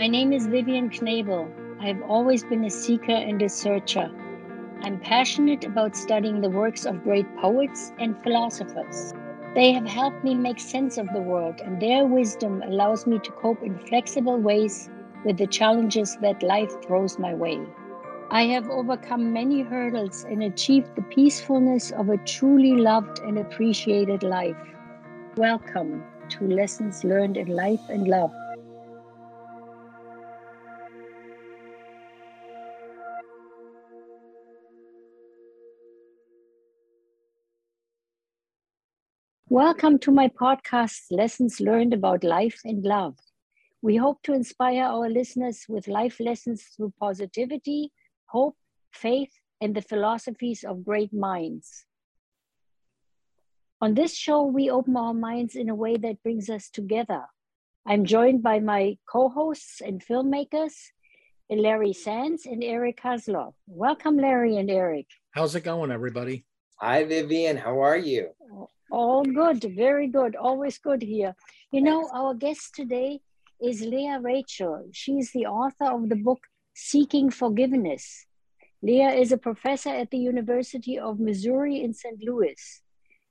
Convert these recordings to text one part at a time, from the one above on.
My name is Vivian Knebel. I have always been a seeker and a searcher. I'm passionate about studying the works of great poets and philosophers. They have helped me make sense of the world, and their wisdom allows me to cope in flexible ways with the challenges that life throws my way. I have overcome many hurdles and achieved the peacefulness of a truly loved and appreciated life. Welcome to Lessons Learned in Life and Love. Welcome to my podcast, Lessons Learned About Life and Love. We hope to inspire our listeners with life lessons through positivity, hope, faith, and the philosophies of great minds. On this show, we open our minds in a way that brings us together. I'm joined by my co hosts and filmmakers, Larry Sands and Eric Hasloff. Welcome, Larry and Eric. How's it going, everybody? Hi, Vivian. How are you? Oh, All good, very good, always good here. You know, our guest today is Leah Rachel. She's the author of the book Seeking Forgiveness. Leah is a professor at the University of Missouri in St. Louis.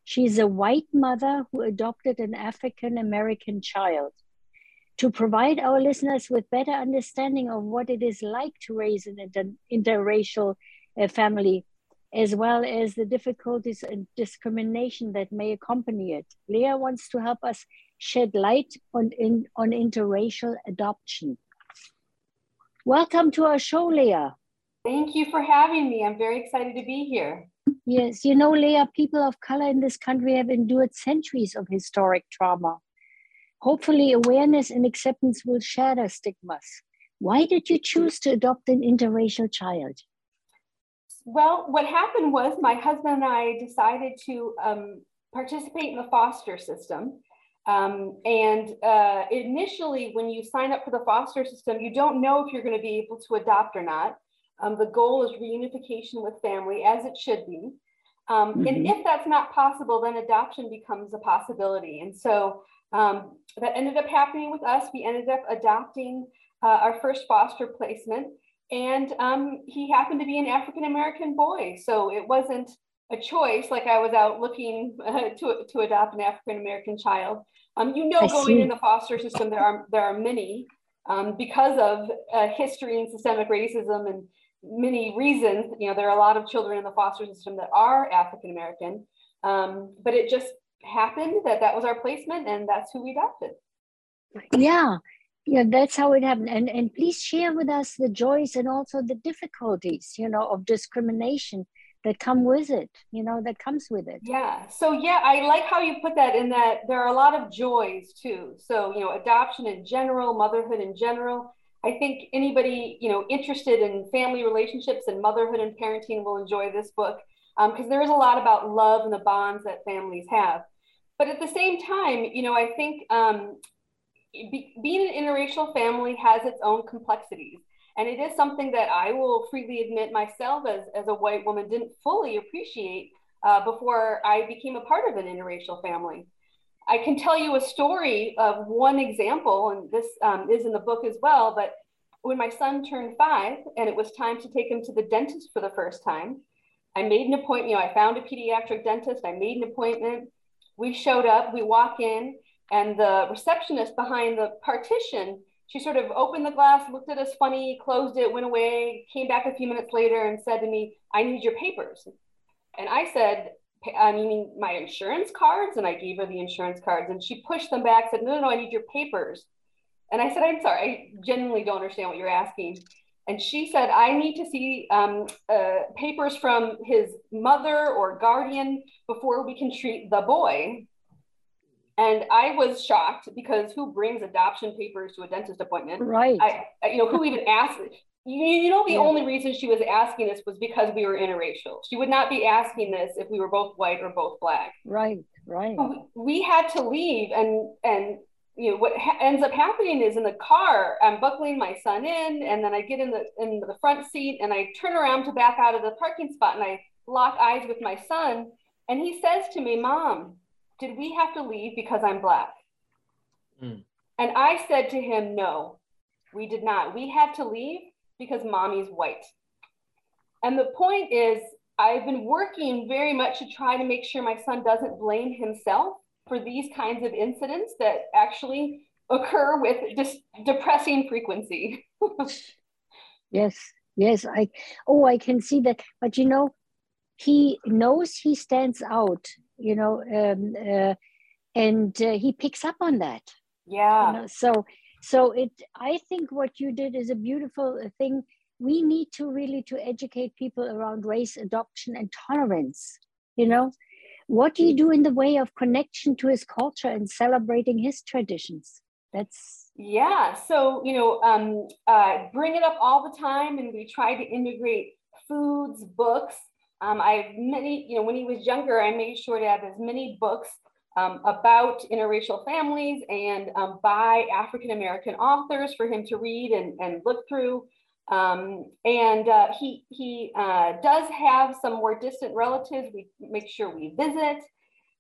She's a white mother who adopted an African American child. To provide our listeners with better understanding of what it is like to raise an inter- interracial uh, family, as well as the difficulties and discrimination that may accompany it. Leah wants to help us shed light on, in, on interracial adoption. Welcome to our show, Leah. Thank you for having me. I'm very excited to be here. Yes, you know, Leah, people of color in this country have endured centuries of historic trauma. Hopefully, awareness and acceptance will shatter stigmas. Why did you choose to adopt an interracial child? Well, what happened was my husband and I decided to um, participate in the foster system. Um, and uh, initially, when you sign up for the foster system, you don't know if you're going to be able to adopt or not. Um, the goal is reunification with family, as it should be. Um, mm-hmm. And if that's not possible, then adoption becomes a possibility. And so um, that ended up happening with us. We ended up adopting uh, our first foster placement and um, he happened to be an African American boy, so it wasn't a choice. Like I was out looking uh, to to adopt an African American child. Um, you know, I going see. in the foster system, there are there are many um, because of uh, history and systemic racism and many reasons. You know, there are a lot of children in the foster system that are African American, um, but it just happened that that was our placement, and that's who we adopted. Yeah, yeah that's how it happened. And and please share with us the joys and also the difficulties you know of discrimination that come with it you know that comes with it. Yeah. So yeah i like how you put that in that there are a lot of joys too. So you know adoption in general motherhood in general. I think anybody you know interested in family relationships and motherhood and parenting will enjoy this book because um, there is a lot about love and the bonds that families have. But at the same time you know i think um, be, being an interracial family has its own complexities. And it is something that I will freely admit myself as, as a white woman didn't fully appreciate uh, before I became a part of an interracial family. I can tell you a story of one example, and this um, is in the book as well. But when my son turned five and it was time to take him to the dentist for the first time, I made an appointment. You know, I found a pediatric dentist, I made an appointment. We showed up, we walk in, and the receptionist behind the partition, she sort of opened the glass, looked at us funny, closed it, went away, came back a few minutes later and said to me, I need your papers. And I said, I mean, my insurance cards? And I gave her the insurance cards and she pushed them back, said, no, no, no, I need your papers. And I said, I'm sorry, I genuinely don't understand what you're asking. And she said, I need to see um, uh, papers from his mother or guardian before we can treat the boy. And I was shocked because who brings adoption papers to a dentist appointment? Right. I, you know, who even asked? You, you know, the yeah. only reason she was asking this was because we were interracial. She would not be asking this if we were both white or both black. Right. Right. We, we had to leave, and and you know what ha- ends up happening is in the car, I'm buckling my son in, and then I get in the in the front seat, and I turn around to back out of the parking spot, and I lock eyes with my son, and he says to me, "Mom." Did we have to leave because I'm black? Mm. And I said to him, no. We did not. We had to leave because mommy's white. And the point is, I've been working very much to try to make sure my son doesn't blame himself for these kinds of incidents that actually occur with just depressing frequency. yes, yes. I oh, I can see that. But you know, he knows he stands out. You know, um, uh, and uh, he picks up on that. Yeah. You know, so so it. I think what you did is a beautiful thing. We need to really to educate people around race adoption and tolerance. You know, what do you do in the way of connection to his culture and celebrating his traditions? That's yeah. So you know, um, uh, bring it up all the time, and we try to integrate foods, books. Um, I have many. You know, when he was younger, I made sure to have as many books um, about interracial families and um, by African American authors for him to read and, and look through. Um, and uh, he he uh, does have some more distant relatives. We make sure we visit.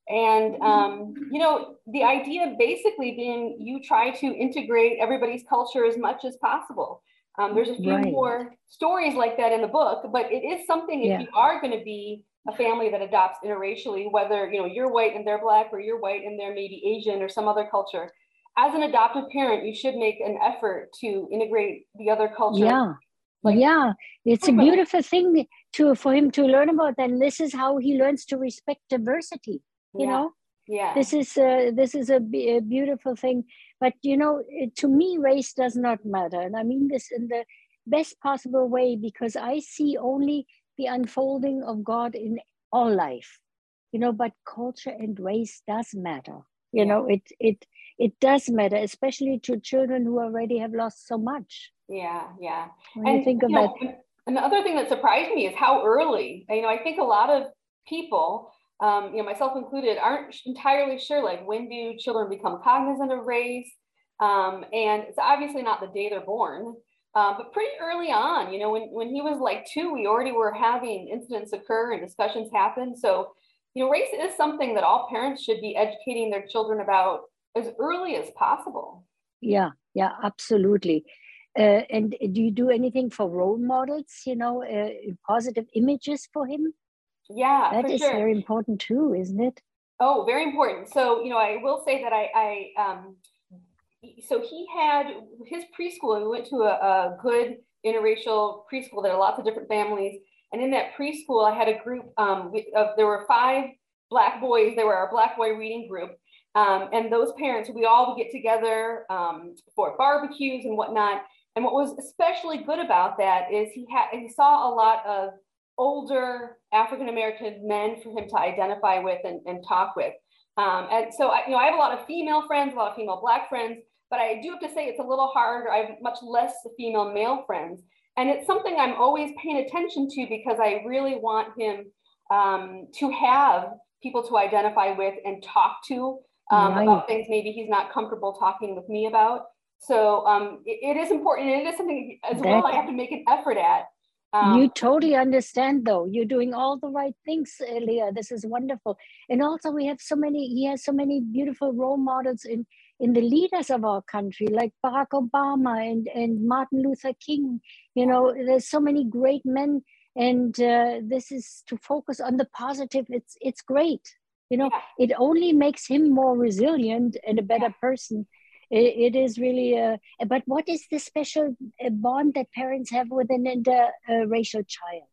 And, um, you know, the idea basically being you try to integrate everybody's culture as much as possible. Um, there's a few right. more stories like that in the book, but it is something if yeah. you are going to be a family that adopts interracially, whether, you know, you're white and they're black or you're white and they're maybe Asian or some other culture, as an adoptive parent, you should make an effort to integrate the other culture. Yeah. Like, yeah, it's a beautiful thing to for him to learn about. And this is how he learns to respect diversity you yeah. know yeah. This is a, this is a, a beautiful thing. But you know to me race does not matter. And i mean this in the best possible way because i see only the unfolding of god in all life. You know but culture and race does matter. You yeah. know it it it does matter especially to children who already have lost so much. Yeah yeah. When and you think about know, another thing that surprised me is how early you know i think a lot of people um, you know, myself included, aren't entirely sure like when do children become cognizant of race? Um, and it's obviously not the day they're born, um, but pretty early on, you know, when, when he was like two, we already were having incidents occur and discussions happen. So, you know, race is something that all parents should be educating their children about as early as possible. Yeah, yeah, absolutely. Uh, and do you do anything for role models, you know, uh, positive images for him? Yeah, that is sure. very important too, isn't it? Oh, very important. So, you know, I will say that I, I um, so he had his preschool. We went to a, a good interracial preschool. There are lots of different families, and in that preschool, I had a group um, of there were five black boys. They were our black boy reading group, um, and those parents, we all would get together um, for barbecues and whatnot. And what was especially good about that is he had he saw a lot of older African American men for him to identify with and, and talk with. Um, and so, I, you know, I have a lot of female friends, a lot of female Black friends, but I do have to say it's a little harder. I have much less female male friends. And it's something I'm always paying attention to because I really want him um, to have people to identify with and talk to um, right. about things maybe he's not comfortable talking with me about. So um, it, it is important. And it is something as well I have to make an effort at um, you totally understand, though. You're doing all the right things, Leah. This is wonderful. And also, we have so many. He has so many beautiful role models in in the leaders of our country, like Barack Obama and and Martin Luther King. You know, there's so many great men, and uh, this is to focus on the positive. It's it's great. You know, yeah. it only makes him more resilient and a better yeah. person it, it is really a, but what is the special uh, bond that parents have with an interracial child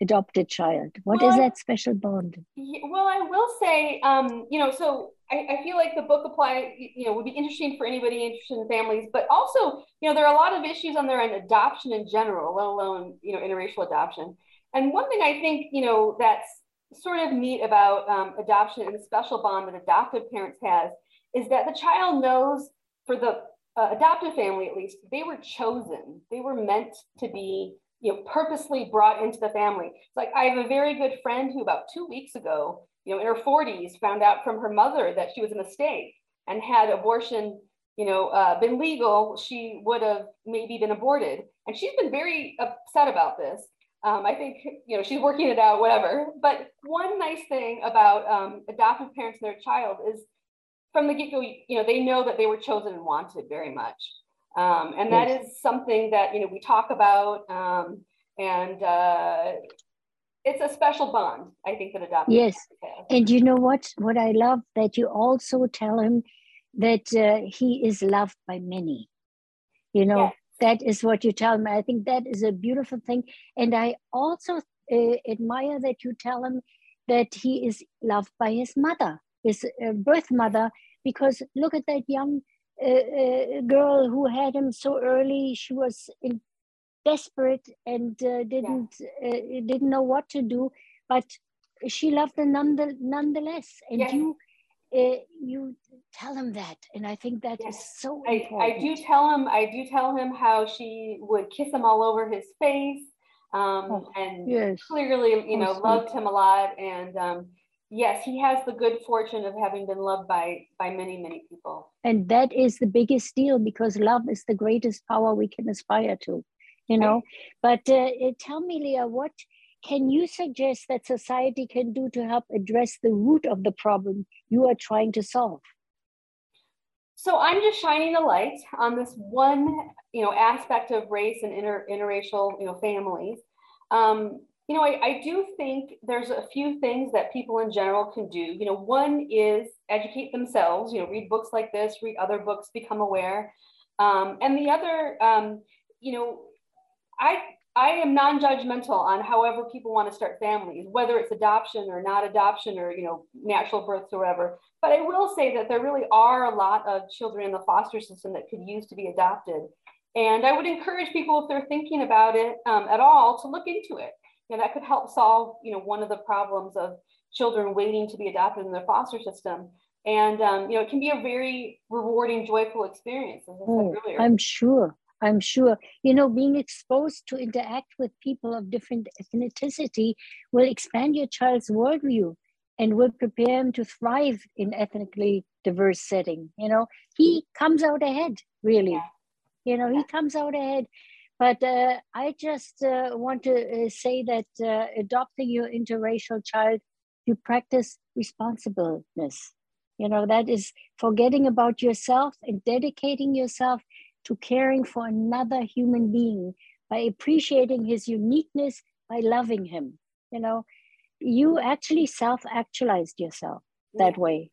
adopted child? What well, is that special bond? Well i will say um, you know so I, I, feel like the book apply you know would be interesting for anybody interested in families but also you know there are a lot of issues on there on adoption in general let alone you know interracial adoption. And one thing i think you know that's sort of neat about um, adoption and the special bond that adoptive parents has is that the child knows for the uh, adoptive family, at least, they were chosen. They were meant to be, you know, purposely brought into the family. It's like I have a very good friend who about two weeks ago, you know, in her 40s, found out from her mother that she was a mistake and had abortion, you know, uh, been legal, she would have maybe been aborted. And she's been very upset about this. Um, I think, you know, she's working it out, whatever. But one nice thing about um, adoptive parents and their child is from the get-go, you know, they know that they were chosen and wanted very much. Um, and that yes. is something that, you know, we talk about um, and uh, it's a special bond, I think, that adopted. Yes. And you know what? What I love that you also tell him that uh, he is loved by many. You know, yes. that is what you tell him. I think that is a beautiful thing. And I also uh, admire that you tell him that he is loved by his mother, his uh, birth mother, because look at that young uh, uh, girl who had him so early. She was in desperate and uh, didn't yeah. uh, didn't know what to do but she loved him nonetheless and you uh, you tell him that and i think that yes. is so I, important i do tell him i do tell him how she would kiss him all over his face um, oh, and yes. clearly you know loved him a lot and um, yes he has the good fortune of having been loved by by many many people. And that is the biggest deal because love is the greatest power we can aspire to you know? But uh, tell me leah what can you suggest that society can do to help address the root of the problem you are trying to solve? So i'm just shining a light on this one you know aspect of race and inter, interracial you know families. Um, you know I, I do think there's a few things that people in general can do you know one is educate themselves you know read books like this read other books become aware um, and the other um, you know I I am non-judgmental on however people want to start families, whether it's adoption or not adoption or you know natural births or whatever. But I will say that there really are a lot of children in the foster system that could use to be adopted, and I would encourage people if they're thinking about it um, at all to look into it. Know, that could help solve you know one of the problems of children waiting to be adopted in their foster system. And um, you know, it can be a very rewarding, joyful experience. As I said oh, earlier. I'm sure. I'm sure, you know, being exposed to interact with people of different ethnicity will expand your child's worldview and will prepare him to thrive in ethnically diverse setting. You know, he comes out ahead, really. You know, he comes out ahead. But uh, I just uh, want to uh, say that uh, adopting your interracial child, you practice responsibleness. You know, that is forgetting about yourself and dedicating yourself to caring for another human being by appreciating his uniqueness, by loving him. You know, you actually self actualized yourself that yeah. way.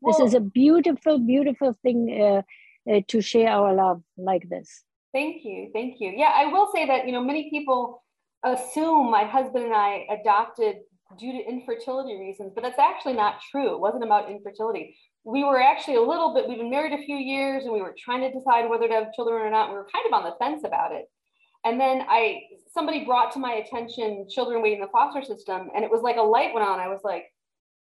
Well, this is a beautiful, beautiful thing uh, uh, to share our love like this. Thank you. Thank you. Yeah, I will say that, you know, many people assume my husband and I adopted due to infertility reasons, but that's actually not true. It wasn't about infertility we were actually a little bit, we've been married a few years and we were trying to decide whether to have children or not. We were kind of on the fence about it. And then I, somebody brought to my attention children waiting in the foster system. And it was like a light went on. I was like,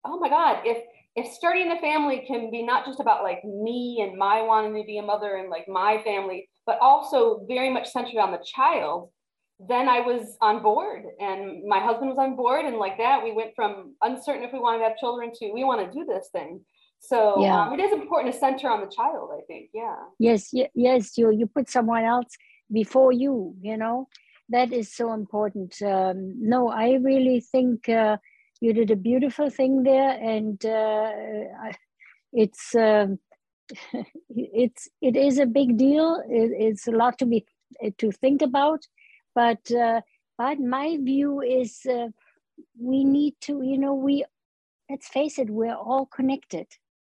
oh my God, if, if starting a family can be not just about like me and my wanting to be a mother and like my family, but also very much centered on the child, then I was on board and my husband was on board. And like that, we went from uncertain if we wanted to have children to we want to do this thing. So yeah. Um, it is important to center on the child, I think. Yeah. Yes, yes, you you put someone else before you, you know, that is so important. Um, no, I really think uh, you did a beautiful thing there, and uh, it's um, it's it is a big deal. It, it's a lot to be to think about, but uh, but my view is uh, we need to, you know, we let's face it, we're all connected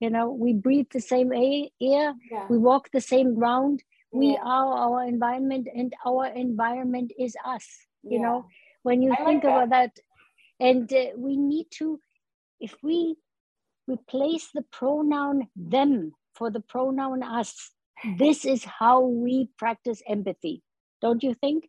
you know we breathe the same air yeah. we walk the same ground we yeah. are our environment and our environment is us you yeah. know when you I think like about that, that and uh, we need to if we replace the pronoun them for the pronoun us this is how we practice empathy don't you think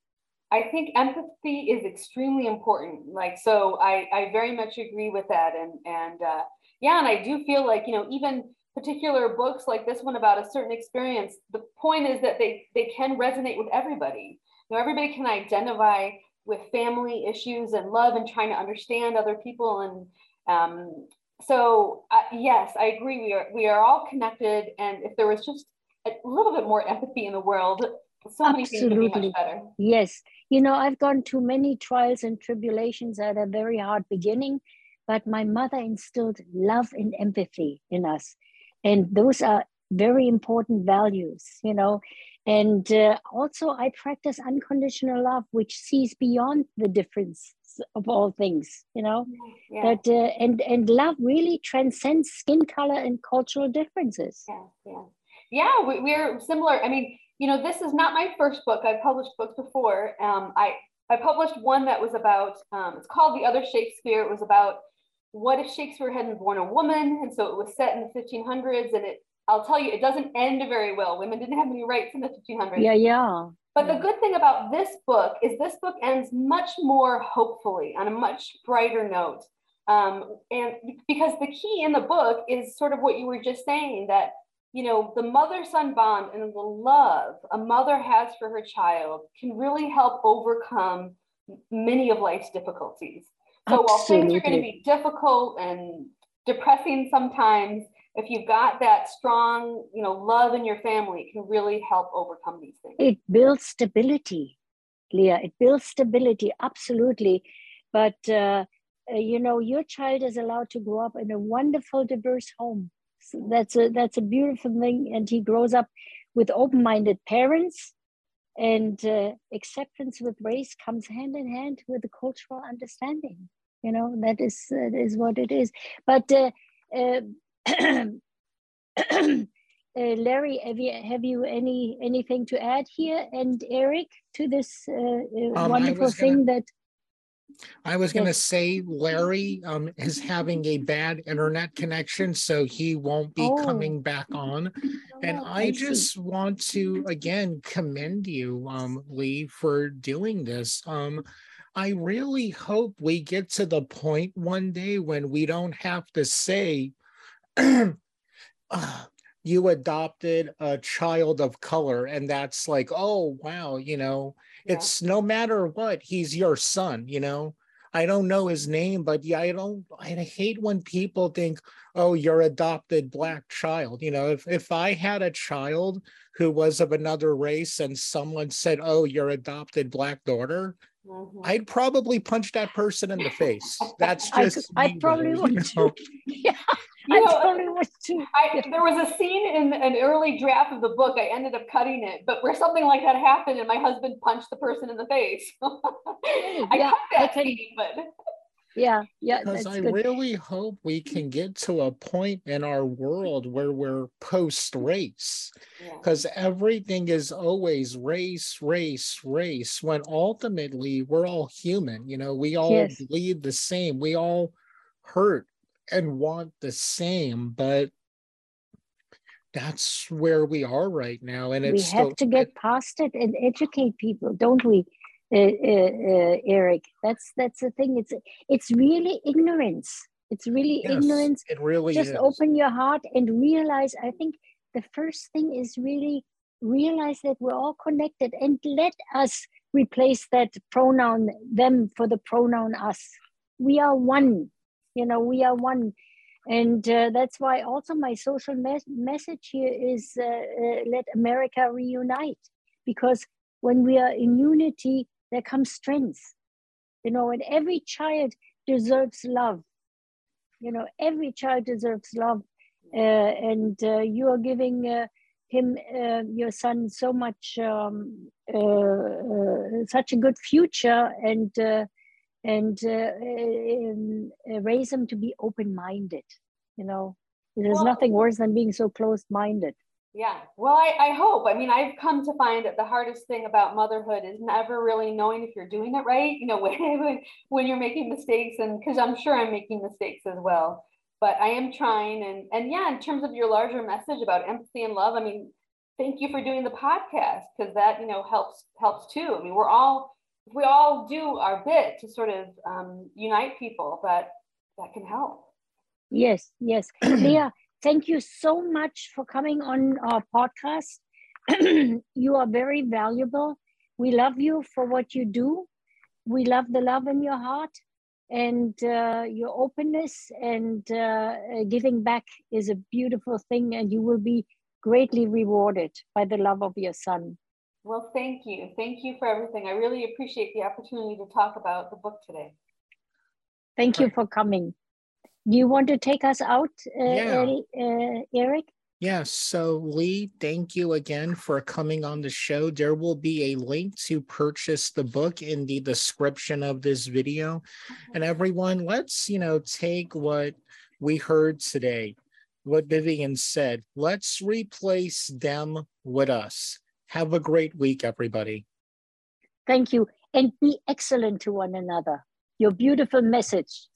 I think empathy is extremely important. Like, so I, I very much agree with that. And, and, uh, yeah, and I do feel like, you know, even particular books like this one about a certain experience, the point is that they, they can resonate with everybody. You know, everybody can identify with family issues and love and trying to understand other people. And um, so, uh, yes, I agree. We are, we are all connected. And if there was just a little bit more empathy in the world, so many Absolutely. things would be much better. Yes. You know, I've gone through many trials and tribulations at a very hard beginning but my mother instilled love and empathy in us. And those are very important values, you know. And uh, also, I practice unconditional love, which sees beyond the difference of all things, you know. Yeah. That uh, and and love really transcends skin color and cultural differences. Yeah, yeah, yeah. We, we're similar. I mean, you know, this is not my first book. I've published books before. Um, I I published one that was about. Um, it's called The Other Shakespeare. It was about what if Shakespeare hadn't born a woman, and so it was set in the 1500s, and it I'll tell you, it doesn't end very well. Women didn't have any rights in the 1500s. Yeah, yeah. But the good thing about this book is this book ends much more hopefully on a much brighter note. Um, and because the key in the book is sort of what you were just saying that, you know, the mother son bond and the love a mother has for her child can really help overcome many of life's difficulties. So Absolutely. while things are going to be difficult and depressing sometimes, if you've got that strong, you know, love in your family, it can really help overcome these things. It builds stability, Leah. It builds stability, absolutely. But uh, uh, you know, your child is allowed to grow up in a wonderful, diverse home. So that's a that's a beautiful thing, and he grows up with open-minded parents, and uh, acceptance with race comes hand in hand with the cultural understanding. You know, that is that is what it is. But uh, uh Larry, have you have you any anything to add here, and Eric, to this uh, uh um, wonderful thing that? I was going to say Larry um, is having a bad internet connection, so he won't be oh. coming back on. And oh, I, I just want to again commend you, um, Lee, for doing this. Um, I really hope we get to the point one day when we don't have to say you adopted a child of color and that's like oh wow you know yeah. it's no matter what he's your son you know i don't know his name but yeah i don't i hate when people think oh your adopted black child you know if if i had a child who was of another race and someone said oh your adopted black daughter Mm-hmm. I'd probably punch that person in the face. That's just I, I probably would too. Yeah. You know, uh, I, there was a scene in an early draft of the book. I ended up cutting it, but where something like that happened, and my husband punched the person in the face. Oh, I yeah, cut that I can, scene, but yeah, yeah. Because I good. really hope we can get to a point in our world where we're post race, because yeah. everything is always race, race, race. When ultimately we're all human. You know, we all yes. bleed the same. We all hurt and want the same, but that's where we are right now. And it's we have to get past it and educate people, don't we, uh, uh, uh, Eric? That's that's the thing. It's it's really ignorance. It's really yes, ignorance. It really just is. open your heart and realize. I think the first thing is really realize that we're all connected and let us replace that pronoun them for the pronoun us. We are one you know we are one. And uh, that's why also my social mes- message here is uh, uh, let america reunite. Because when we are in unity there comes strength. You know and every child deserves love. You know every child deserves love. Uh, and uh, you are giving uh, him your son so much um, such a good future. And and uh, uh, raise them to be open-minded you know? There's well, nothing worse than being so closed-minded. Yeah. Well I, I hope i mean i've come to find that the hardest thing about motherhood is never really knowing if you're doing it right you know when, when you're making mistakes and because i'm sure i'm making mistakes as well. But i am trying and and yeah in terms of your larger message about empathy and love i mean thank you for doing the podcast because that you know helps helps too. I mean we're all we all do our bit to sort of um, unite people, but that can help. Yes, yes. Leah, thank you so much for coming on our podcast. you are very valuable. We love you for what you do. We love the love in your heart and uh, your openness and uh, giving back is a beautiful thing, and you will be greatly rewarded by the love of your son. Well, thank you. Thank you for everything. I really appreciate the opportunity to talk about the book today. Thank you for coming. Do you want to take us out, uh, yeah. uh, Eric? Yes. So, Lee, thank you again for coming on the show. There will be a link to purchase the book in the description of this video. And everyone, let's, you know, take what we heard today, what Vivian said. Let's replace them with us. Have a great week, everybody. Thank you. And be excellent to one another. Your beautiful message